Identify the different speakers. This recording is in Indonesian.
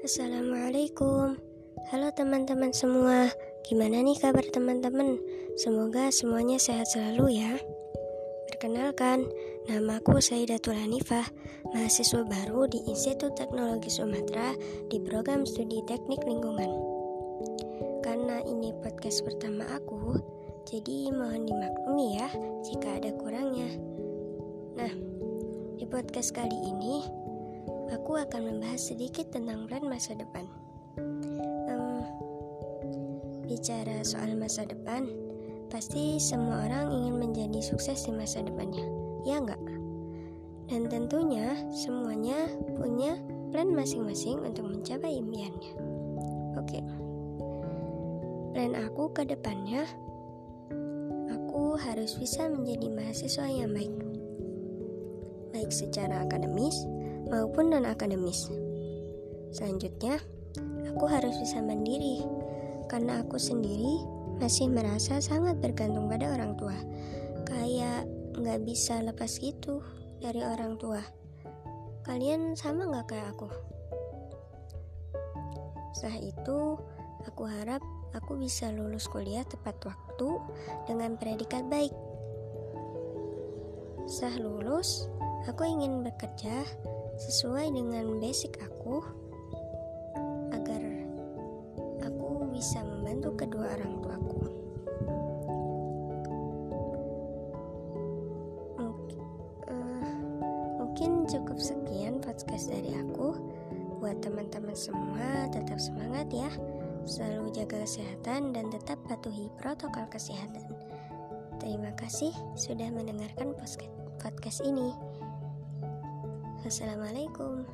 Speaker 1: Assalamualaikum. Halo teman-teman semua. Gimana nih kabar teman-teman? Semoga semuanya sehat selalu ya. Perkenalkan, nama aku Saidatul Hanifah Mahasiswa baru di Institut Teknologi Sumatera Di program studi teknik lingkungan. Karena ini podcast pertama aku Jadi mohon dimaklumi ya jika ada kurangnya. Nah, di podcast kali ini aku akan membahas sedikit tentang plan masa depan. Um, bicara soal masa depan, pasti semua orang ingin menjadi sukses di masa depannya, ya enggak? Dan tentunya semuanya punya plan masing-masing untuk mencapai impiannya. Oke, plan aku ke depannya, aku harus bisa menjadi mahasiswa yang baik, baik secara akademis maupun non-akademis. Selanjutnya, aku harus bisa mandiri karena aku sendiri masih merasa sangat bergantung pada orang tua. Kayak nggak bisa lepas gitu dari orang tua. Kalian sama nggak kayak aku? Setelah itu, aku harap aku bisa lulus kuliah tepat waktu dengan predikat baik. Setelah lulus, aku ingin bekerja sesuai dengan basic aku agar aku bisa membantu kedua orang tuaku. Mungkin, uh, mungkin cukup sekian podcast dari aku. Buat teman-teman semua, tetap semangat ya. Selalu jaga kesehatan dan tetap patuhi protokol kesehatan. Terima kasih sudah mendengarkan podcast ini. Assalamualaikum.